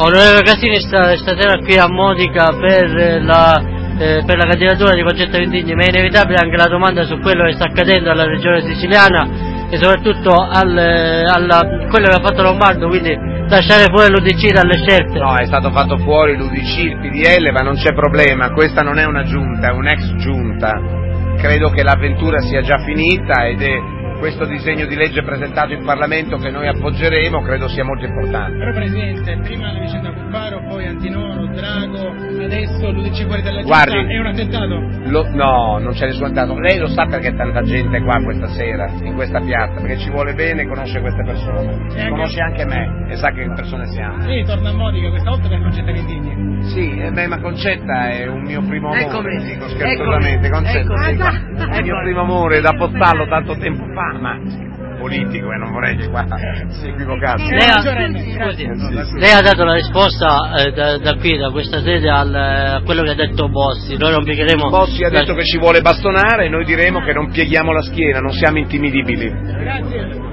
Onorevole Casini sta, stasera qui a Modica per la, eh, per la candidatura di Concetta Vendigni, ma è inevitabile anche la domanda su quello che sta accadendo alla regione siciliana e soprattutto al, alla, quello che ha fatto Lombardo, quindi lasciare fuori l'UDC dalle scelte. No, è stato fatto fuori l'UDC, il PDL, ma non c'è problema, questa non è una giunta, è un'ex giunta. Credo che l'avventura sia già finita ed è questo disegno di legge presentato in Parlamento che noi appoggeremo credo sia molto importante. Però Presidente, prima la vicenda Cuffaro, poi Antinoro, Drago, adesso l'UDC fuori dalla Guardi, città, è un attentato? Lo, no, non c'è nessun attentato. Lei lo sa perché tanta gente è qua questa sera, in questa piazza, perché ci vuole bene, conosce queste persone. E anche- Conosce anche me e sa che persone siamo. Sì, torna a Modica, questa volta per Concetta Vendigni. Sì, beh, ma Concetta è un mio primo amore, Eccomi, dico scherzosamente. eccomi, Concetta eccomi. sì, Ah, è il mio eccomi. primo amore da Pozzallo tanto tempo fa, ma politico e non vorrei che qua si equivocasse. Lei ha, scusi, sì. lei ha dato la risposta eh, da, da qui, da questa sede, al, a quello che ha detto Bossi. Noi non piegheremo. Bossi ha la- detto che ci vuole bastonare e noi diremo che non pieghiamo la schiena, non siamo intimidibili. Grazie.